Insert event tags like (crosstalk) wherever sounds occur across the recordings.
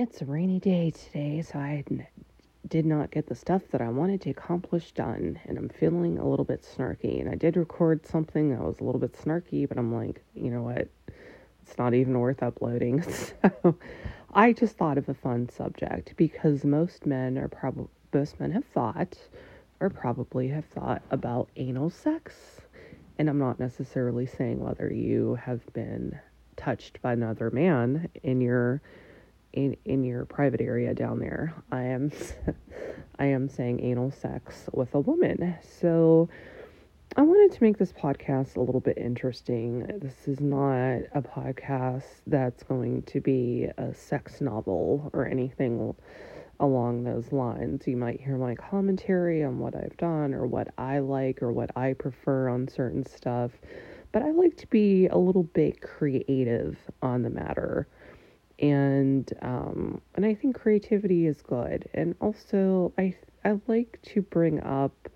it's a rainy day today, so I did not get the stuff that I wanted to accomplish done, and I'm feeling a little bit snarky. And I did record something that was a little bit snarky, but I'm like, you know what? It's not even worth uploading. (laughs) So I just thought of a fun subject because most men are probably most men have thought or probably have thought about anal sex. And I'm not necessarily saying whether you have been touched by another man in your in in your private area down there. I am (laughs) I am saying anal sex with a woman. So I wanted to make this podcast a little bit interesting. This is not a podcast that's going to be a sex novel or anything along those lines. You might hear my commentary on what I've done or what I like or what I prefer on certain stuff. But I like to be a little bit creative on the matter. And um, and I think creativity is good. And also I I like to bring up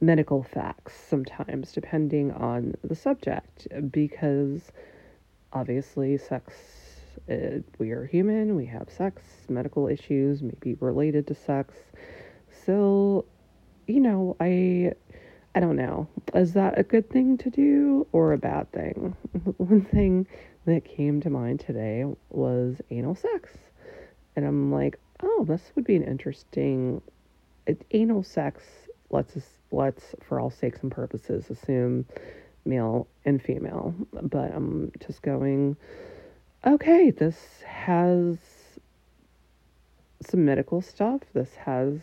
medical facts sometimes, depending on the subject, because obviously, sex, uh, we are human, we have sex, medical issues maybe related to sex. So, you know, I. I don't know. Is that a good thing to do or a bad thing? (laughs) One thing that came to mind today was anal sex. And I'm like, oh, this would be an interesting it, anal sex. Let's let's, for all sakes and purposes, assume male and female. But I'm just going, okay, this has some medical stuff. This has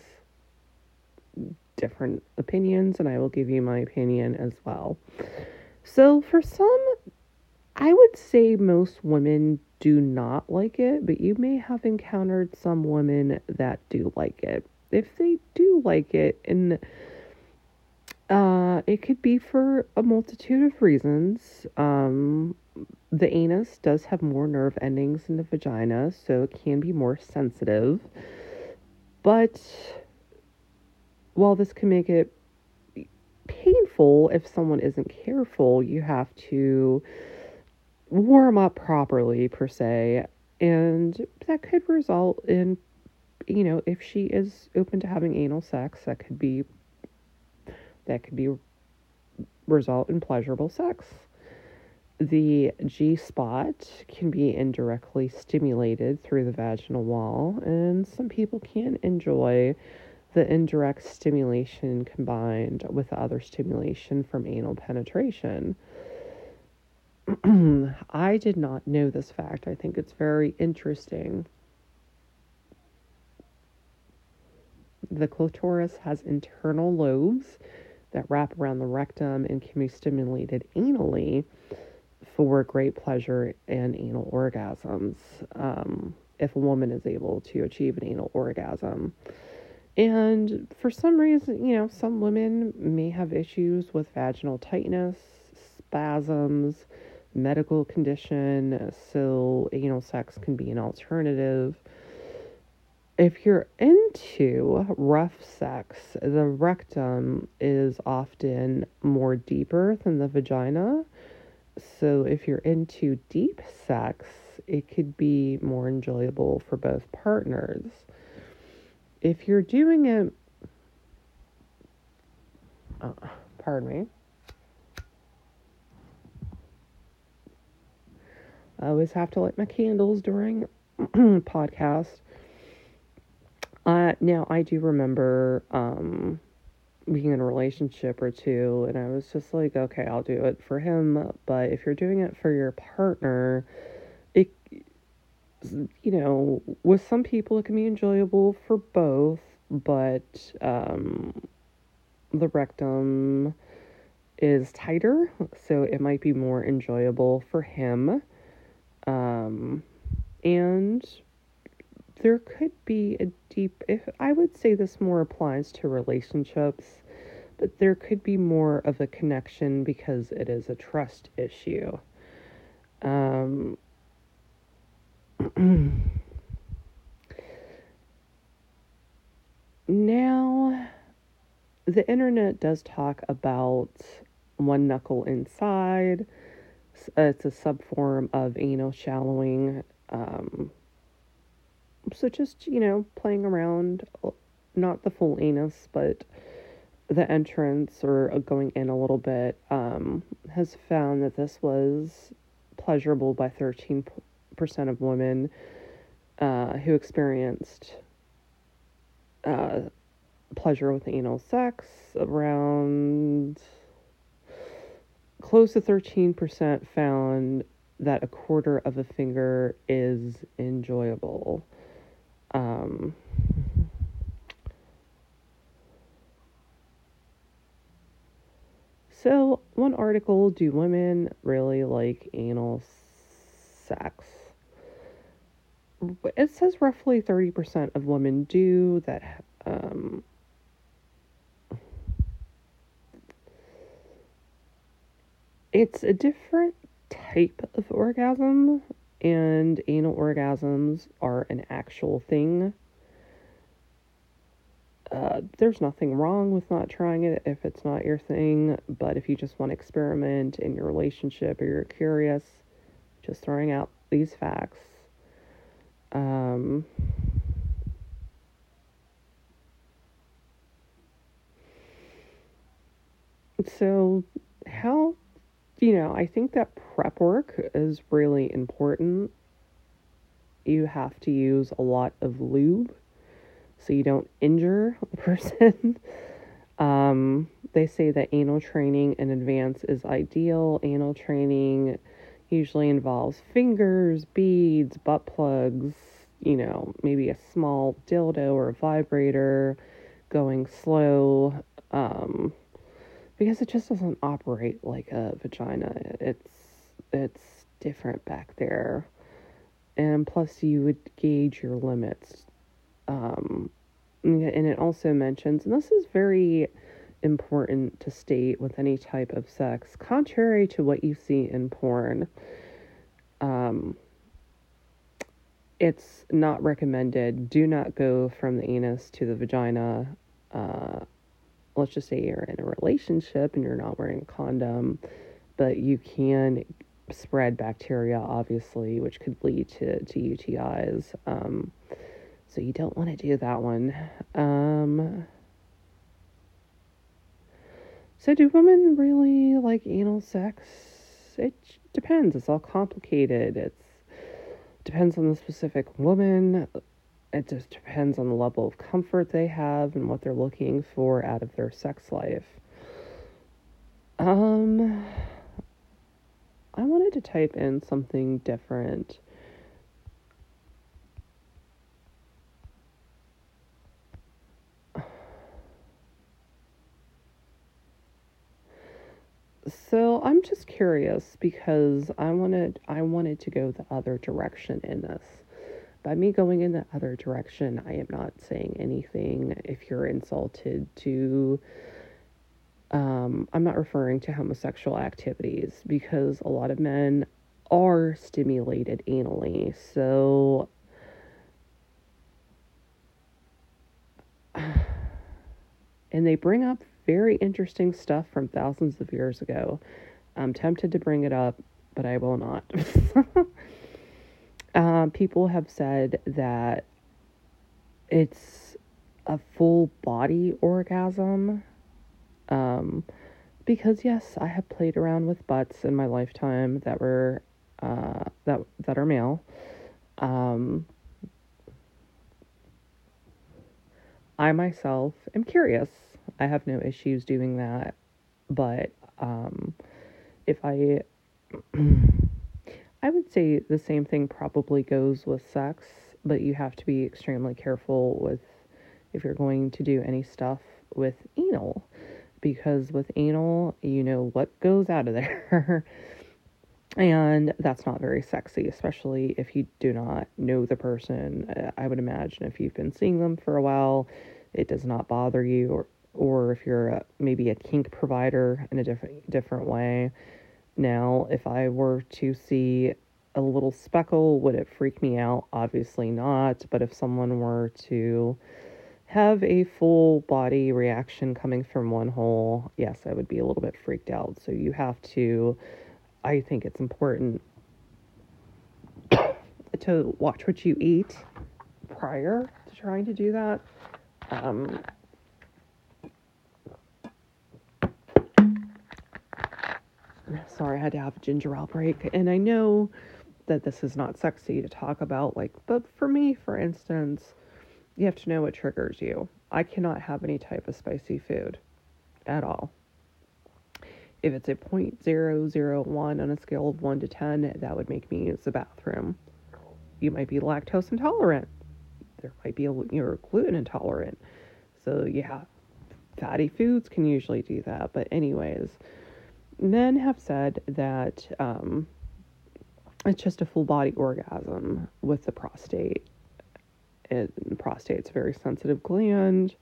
different opinions, and I will give you my opinion as well. So, for some, I would say most women do not like it, but you may have encountered some women that do like it. If they do like it, and uh, it could be for a multitude of reasons. Um, the anus does have more nerve endings than the vagina, so it can be more sensitive. But while this can make it painful if someone isn't careful, you have to warm up properly, per se, and that could result in, you know, if she is open to having anal sex, that could be that could be result in pleasurable sex. The G spot can be indirectly stimulated through the vaginal wall, and some people can enjoy the indirect stimulation combined with other stimulation from anal penetration. (clears throat) I did not know this fact. I think it's very interesting. The clitoris has internal lobes that wrap around the rectum and can be stimulated anally for great pleasure and anal orgasms um, if a woman is able to achieve an anal orgasm. And for some reason, you know, some women may have issues with vaginal tightness, spasms, medical condition, so anal sex can be an alternative if you're into rough sex, the rectum is often more deeper than the vagina. So if you're into deep sex, it could be more enjoyable for both partners. If you're doing it, uh, pardon me. I always have to light my candles during (clears throat) podcast. Uh, now I do remember um, being in a relationship or two, and I was just like, okay, I'll do it for him. But if you're doing it for your partner, it, you know, with some people it can be enjoyable for both, but um, the rectum is tighter, so it might be more enjoyable for him. Um, and there could be a deep if I would say this more applies to relationships, but there could be more of a connection because it is a trust issue. Um (clears throat) now the internet does talk about one knuckle inside. It's a subform of anal shallowing. Um, so just, you know, playing around, not the full anus, but the entrance or going in a little bit, um, has found that this was pleasurable by 13% of women uh, who experienced uh, pleasure with anal sex. Around close to 13% found that a quarter of a finger is enjoyable. Um, so, one article Do women really like anal sex? It says roughly 30% of women do that. Um, it's a different type of orgasm, and anal orgasms are an actual thing. Uh, there's nothing wrong with not trying it if it's not your thing, but if you just want to experiment in your relationship or you're curious, just throwing out these facts. Um, so, how you know, I think that prep work is really important. You have to use a lot of lube so you don't injure (laughs) the person. um, they say that anal training in advance is ideal. Anal training usually involves fingers, beads, butt plugs, you know, maybe a small dildo or a vibrator, going slow. Um, because it just doesn't operate like a vagina. It's it's different back there. And plus you would gauge your limits. Um and it also mentions and this is very important to state with any type of sex, contrary to what you see in porn. Um it's not recommended. Do not go from the anus to the vagina. Uh, let's just say you're in a relationship and you're not wearing a condom, but you can spread bacteria, obviously, which could lead to, to UTIs. Um, so you don't want to do that one. Um, so, do women really like anal sex? It depends. It's all complicated. It's depends on the specific woman, it just depends on the level of comfort they have and what they're looking for out of their sex life. Um, I wanted to type in something different. So I'm just curious because I wanted I wanted to go the other direction in this by me going in the other direction, I am not saying anything if you're insulted to. Um, I'm not referring to homosexual activities because a lot of men are stimulated anally. So, (sighs) and they bring up very interesting stuff from thousands of years ago. I'm tempted to bring it up, but I will not. (laughs) Um, people have said that it's a full body orgasm. Um, because yes, I have played around with butts in my lifetime that were uh, that that are male. Um, I myself am curious. I have no issues doing that, but um, if I (clears throat) I would say the same thing probably goes with sex, but you have to be extremely careful with if you're going to do any stuff with anal because with anal, you know what goes out of there. (laughs) and that's not very sexy, especially if you do not know the person. I would imagine if you've been seeing them for a while, it does not bother you or or if you're a, maybe a kink provider in a different different way now, if I were to see a little speckle, would it freak me out? Obviously not. But if someone were to have a full body reaction coming from one hole, yes, I would be a little bit freaked out. So you have to, I think it's important (coughs) to watch what you eat, prior to trying to do that. Um, sorry, I had to have a ginger ale break. And I know that this is not sexy to talk about, like, but for me, for instance, you have to know what triggers you. I cannot have any type of spicy food at all. If it's a 0.001 on a scale of 1 to 10, that would make me use the bathroom. You might be lactose intolerant. There might be a, you're gluten intolerant. So, yeah, fatty foods can usually do that. But, anyways, men have said that um, it's just a full body orgasm with the prostate. And prostate's a very sensitive gland.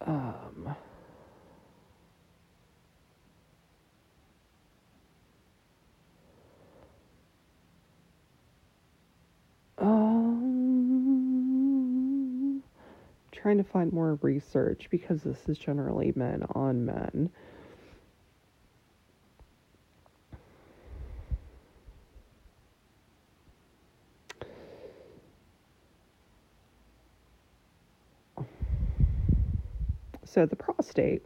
Um, trying to find more research because this is generally men on men. So the prostate,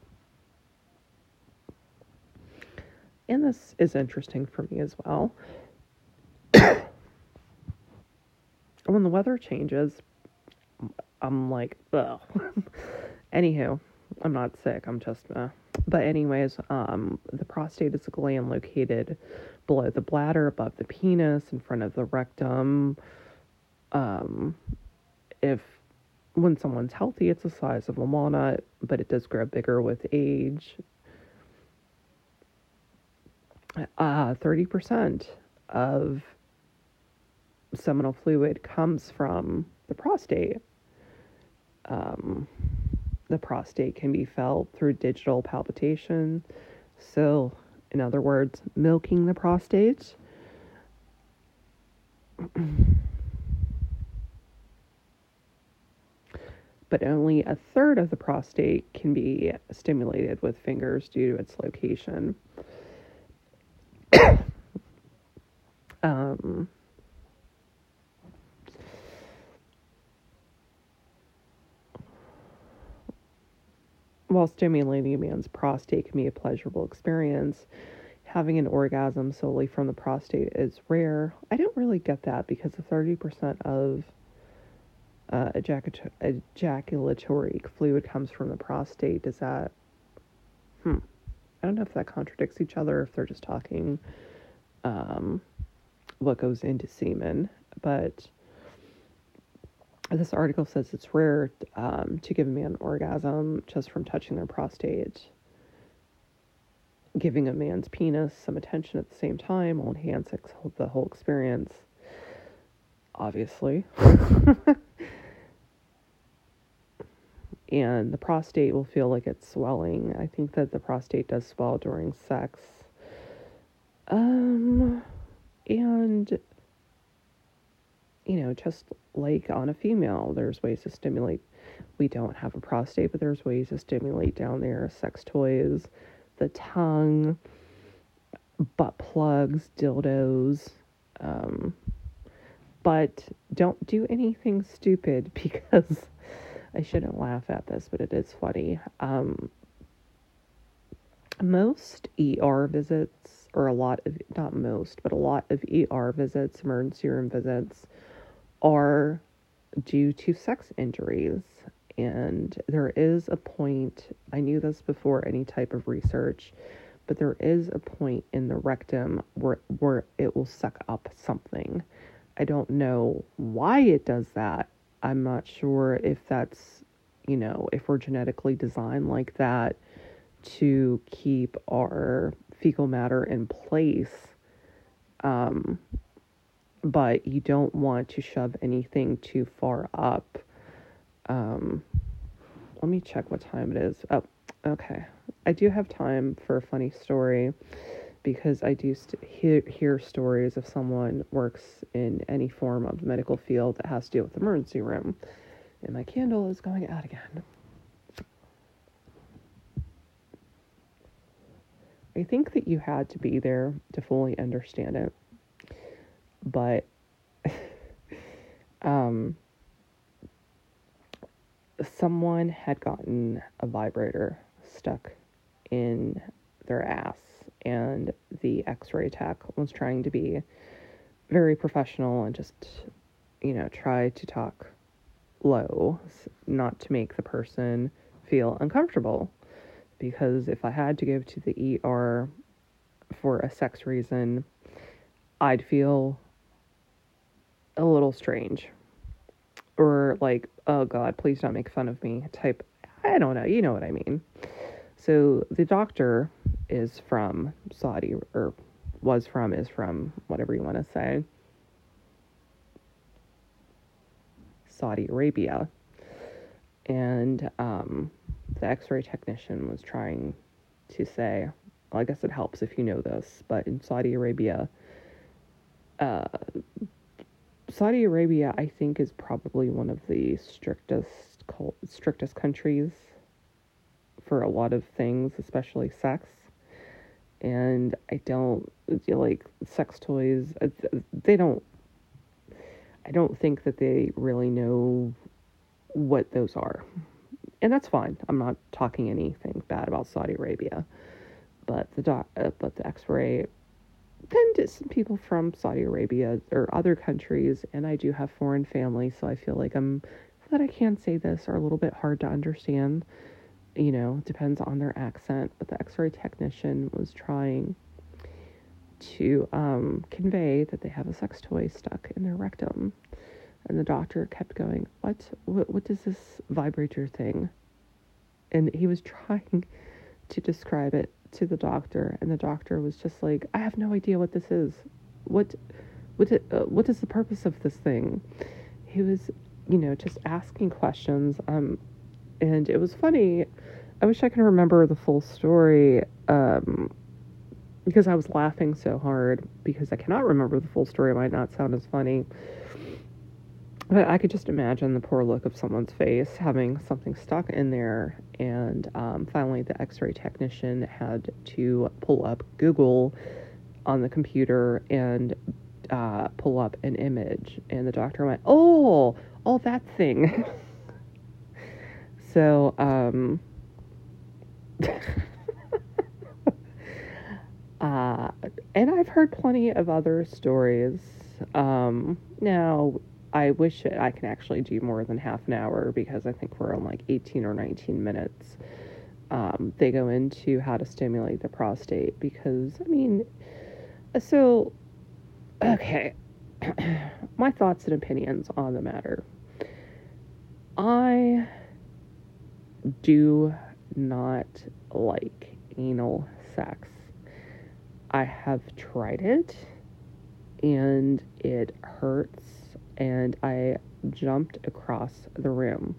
and this is interesting for me as well. (coughs) when the weather changes, I'm like, ugh. (laughs) Anywho, I'm not sick. I'm just, uh. but anyways, um, the prostate is a gland located below the bladder, above the penis, in front of the rectum. Um, if when someone's healthy, it's the size of a walnut, but it does grow bigger with age. Uh, 30% of seminal fluid comes from the prostate. Um, the prostate can be felt through digital palpitation. So, in other words, milking the prostate. but only a third of the prostate can be stimulated with fingers due to its location. um, while stimulating a man's prostate can be a pleasurable experience, having an orgasm solely from the prostate is rare. I don't really get that because the 30% of uh, ejaculatory fluid comes from the prostate. Does that, hmm, I don't know if that contradicts each other, if they're just talking um, what goes into semen, but this article says it's rare um, to give a man an orgasm just from touching their prostate. Giving a man's penis some attention at the same time will enhance the whole experience. Obviously. (laughs) and the prostate will feel like it's swelling. I think that the prostate does swell during sex. Um, and you know, just like on a female, there's ways to stimulate. We don't have a prostate, but there's ways to stimulate down there sex toys, the tongue, butt plugs, dildos. Um, but don't do anything stupid (laughs) because I shouldn't laugh at this, but it is funny. Um, most ER visits, or a lot of, not most, but a lot of ER visits, emergency room visits, are due to sex injuries. And there is a point, I knew this before any type of research, but there is a point in the rectum where, where it will suck up something. I don't know why it does that. I'm not sure if that's, you know, if we're genetically designed like that to keep our fecal matter in place. Um, but you don't want to shove anything too far up. Um, let me check what time it is. Oh, okay. I do have time for a funny story because I do st- hear, hear stories of someone works in any form of the medical field that has to deal with the emergency room. And my candle is going out again. I think that you had to be there to fully understand it but um, someone had gotten a vibrator stuck in their ass, and the x ray tech was trying to be very professional and just, you know, try to talk low, not to make the person feel uncomfortable. Because if I had to go to the ER for a sex reason, I'd feel a little strange. Or like, oh God, please don't make fun of me type. I don't know. You know what I mean. So the doctor is from Saudi, or was from, is from, whatever you want to say, Saudi Arabia. And um, the x ray technician was trying to say, well, I guess it helps if you know this, but in Saudi Arabia, uh, Saudi Arabia, I think, is probably one of the strictest strictest countries for a lot of things, especially sex. And I don't like sex toys. Uh, they don't. I don't think that they really know what those are, and that's fine. I'm not talking anything bad about Saudi Arabia, but the doc, uh, but the X-ray then some people from Saudi Arabia or other countries, and I do have foreign family, so I feel like I'm that I can say this are a little bit hard to understand. You know, depends on their accent, but the X-ray technician was trying to um, convey that they have a sex toy stuck in their rectum, and the doctor kept going, "What? What? What is this vibrator thing?" And he was (laughs) trying to describe it to the doctor, and the doctor was just like, "I have no idea what this is. What, what, uh, what is the purpose of this thing?" He was, you know, just asking questions. Um, and it was funny. I wish I could remember the full story. Um, because I was laughing so hard because I cannot remember the full story. It might not sound as funny. But I could just imagine the poor look of someone's face having something stuck in there. And um, finally, the x ray technician had to pull up Google on the computer and uh, pull up an image. And the doctor went, Oh, oh, that thing. (laughs) so, um, (laughs) uh, and I've heard plenty of other stories. Um, now, I wish I can actually do more than half an hour because I think we're on like 18 or 19 minutes. Um, they go into how to stimulate the prostate because, I mean, so, okay, (clears throat) my thoughts and opinions on the matter. I do not like anal sex. I have tried it and it hurts and I jumped across the room.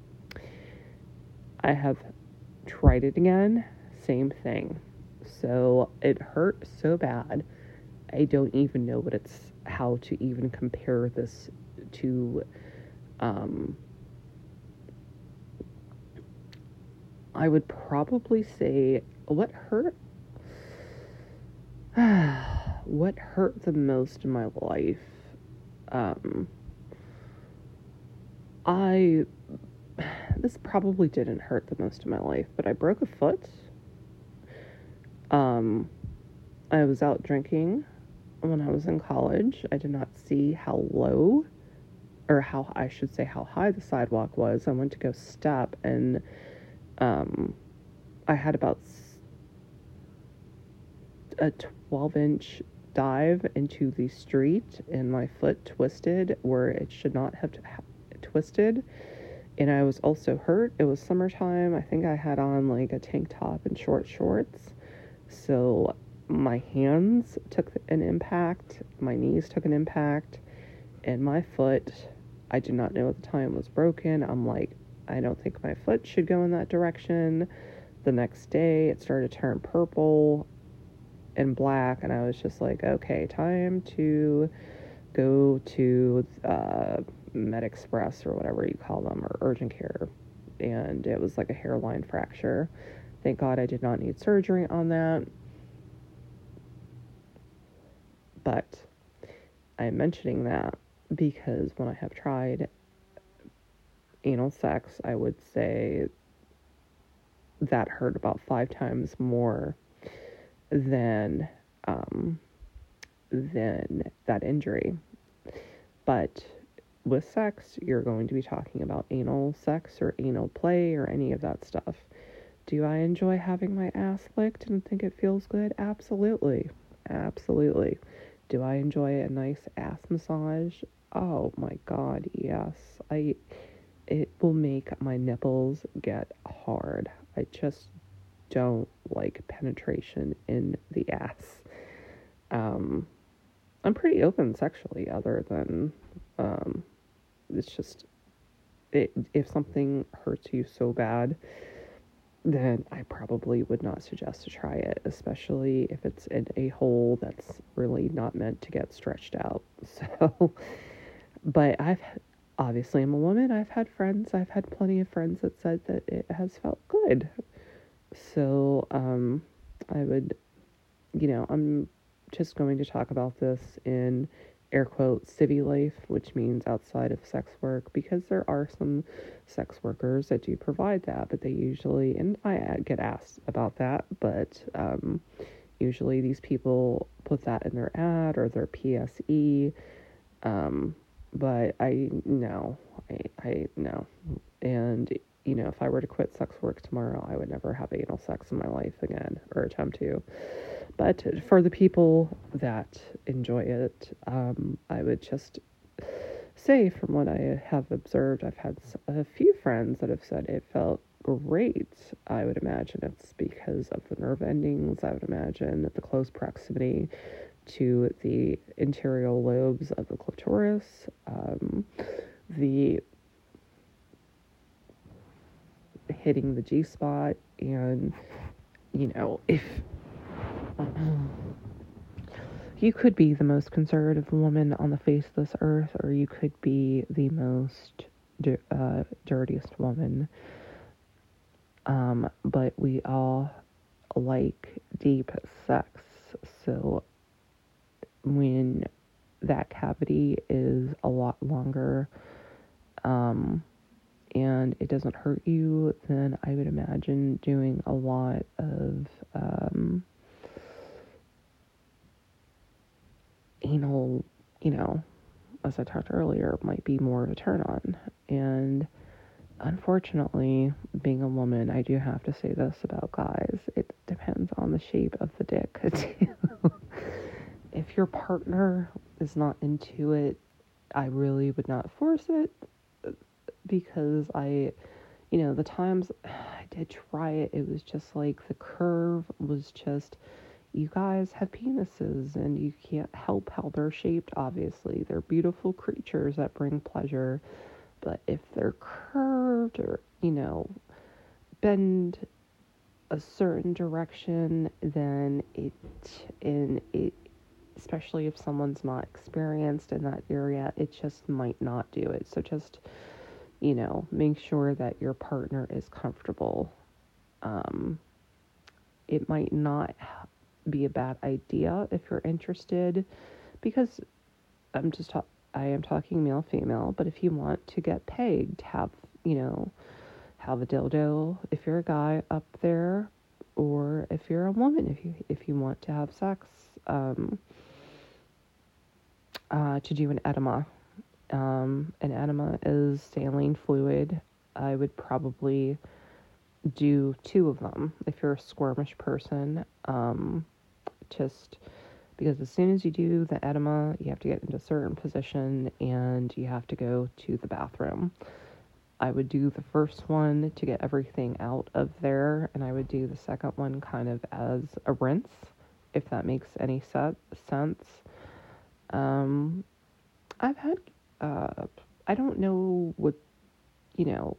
I have tried it again, same thing. So it hurt so bad. I don't even know what it's how to even compare this to um I would probably say what hurt (sighs) what hurt the most in my life um I (sighs) this probably didn't hurt the most of my life, but I broke a foot. Um, I was out drinking when I was in college. I did not see how low, or how I should say how high the sidewalk was. I went to go step, and um, I had about a 12 inch dive into the street, and my foot twisted where it should not have twisted and I was also hurt. It was summertime. I think I had on like a tank top and short shorts. So my hands took an impact, my knees took an impact, and my foot, I did not know at the time was broken. I'm like, I don't think my foot should go in that direction. The next day, it started to turn purple and black, and I was just like, okay, time to go to uh, Med Express or whatever you call them, or urgent care. And it was like a hairline fracture. Thank God I did not need surgery on that. But I'm mentioning that because when I have tried anal sex, I would say that hurt about five times more than um, than that injury. But with sex, you're going to be talking about anal sex or anal play or any of that stuff. Do I enjoy having my ass licked and think it feels good? Absolutely. Absolutely. Do I enjoy a nice ass massage? Oh my god, yes. I it will make my nipples get hard. I just don't like penetration in the ass. Um I'm pretty open sexually other than um it's just it, if something hurts you so bad then I probably would not suggest to try it, especially if it's in a hole that's really not meant to get stretched out. (laughs) So, but I've obviously I'm a woman. I've had friends. I've had plenty of friends that said that it has felt good. So, um, I would, you know, I'm just going to talk about this in air quote civvy life, which means outside of sex work, because there are some sex workers that do provide that, but they usually, and I get asked about that, but um, usually these people put that in their ad or their PSE. Um, but I no, I I no, and you know if I were to quit sex work tomorrow, I would never have anal sex in my life again or attempt to. But for the people that enjoy it, um, I would just say from what I have observed, I've had a few friends that have said it felt great. I would imagine it's because of the nerve endings. I would imagine the close proximity to the interior lobes of the clitoris, um, the hitting the G spot, and you know, if (clears throat) you could be the most conservative woman on the face of this earth, or you could be the most uh, dirtiest woman. Um, but we all like deep sex. So when that cavity is a lot longer um, and it doesn't hurt you, then I would imagine doing a lot of um, anal, you know, as I talked earlier, might be more of a turn on. And unfortunately, being a woman, I do have to say this about guys it depends on the shape of the dick, (laughs) too. if your partner is not into it, I really would not force it because I, you know, the times (sighs) I did try it, it was just like the curve was just you guys have penises and you can't help how they're shaped, obviously. They're beautiful creatures that bring pleasure. But if they're curved or, you know, bend a certain direction, then it, and it, especially if someone's not experienced in that area, it just might not do it. So just, you know, make sure that your partner is comfortable. Um, it might not be a bad idea if you're interested because I'm just ta- I am talking male female, but if you want to get pegged, have, you know, have a dildo if you're a guy up there or if you're a woman if you if you want to have sex um uh to do an enema. Um an enema is saline fluid. I would probably do two of them if you're a squirmish person. Um just because as soon as you do the enema, you have to get into a certain position and you have to go to the bathroom. I would do the first one to get everything out of there, and I would do the second one kind of as a rinse, if that makes any set, sense. Um, I've had, uh, I don't know what, you know,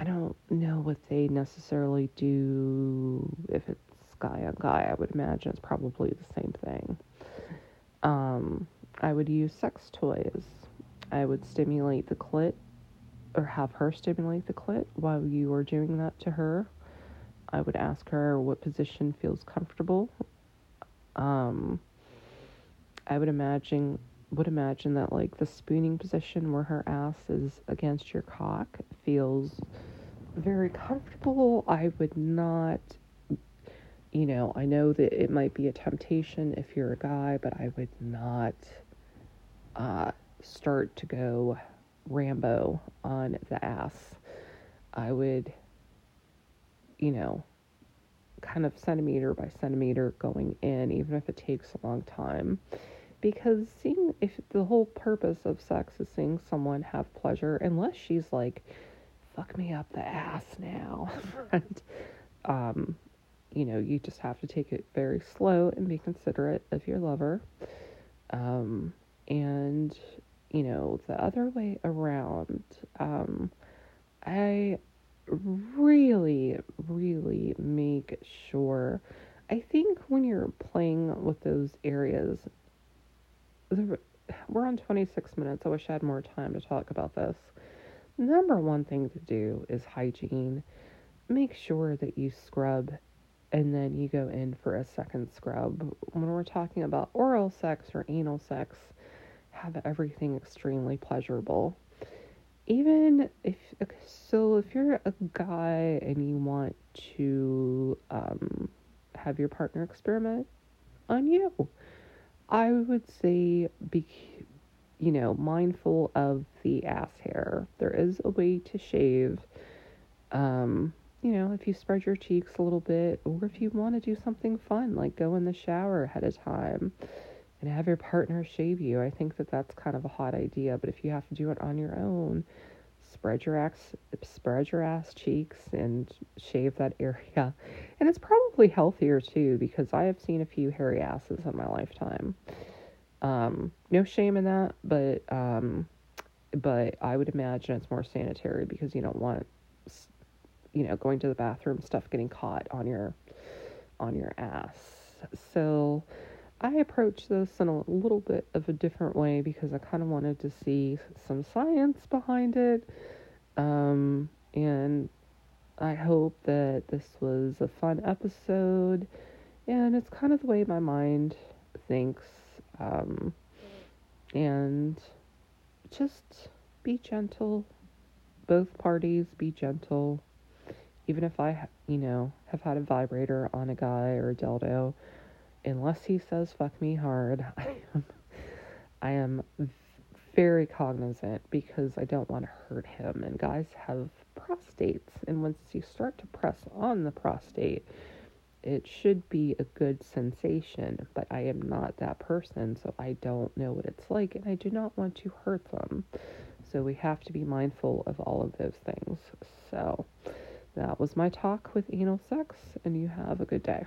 I don't know what they necessarily do if it's guy on guy. I would imagine it's probably the same thing. Um, I would use sex toys. I would stimulate the clit or have her stimulate the clit while you are doing that to her. I would ask her what position feels comfortable. Um, I would imagine would imagine that like the spooning position where her ass is against your cock feels very comfortable. I would not you know, I know that it might be a temptation if you're a guy, but I would not uh, start to go Rambo on the ass. I would, you know, kind of centimeter by centimeter going in, even if it takes a long time. Because seeing if the whole purpose of sex is seeing someone have pleasure, unless she's like, fuck me up the ass now, (laughs) and, um, you know, you just have to take it very slow and be considerate of your lover. Um, and, you know, the other way around, um, I really, really make sure. I think when you're playing with those areas, we're on 26 minutes. I wish I had more time to talk about this. Number one thing to do is hygiene. Make sure that you scrub and then you go in for a second scrub. When we're talking about oral sex or anal sex, have everything extremely pleasurable. Even if so, if you're a guy and you want to um, have your partner experiment on you, I would say be, you know, mindful of the ass hair. There is a way to shave. Um, you know, if you spread your cheeks a little bit, or if you want to do something fun, like go in the shower ahead of time and have your partner shave you. I think that that's kind of a hot idea, but if you have to do it on your own, spread your ass, spread your ass cheeks and shave that area. And it's probably healthier too, because I have seen a few hairy asses in my lifetime. Um, no shame in that, but um, but I would imagine it's more sanitary because you don't want you know, going to the bathroom, stuff getting caught on your on your ass. So I approached this in a little bit of a different way because I kind of wanted to see some science behind it. Um, and I hope that this was a fun episode. And it's kind of the way my mind thinks. Um, and just be gentle. Both parties be gentle even if I, you know, have had a vibrator on a guy or a dildo, unless he says fuck me hard, (laughs) I am, I am very cognizant because I don't want to hurt him. And guys have prostates, and once you start to press on the prostate, it should be a good sensation, but I am not that person, so I don't know what it's like, and I do not want to hurt them. So we have to be mindful of all of those things. So, that was my talk with anal sex, and you have a good day.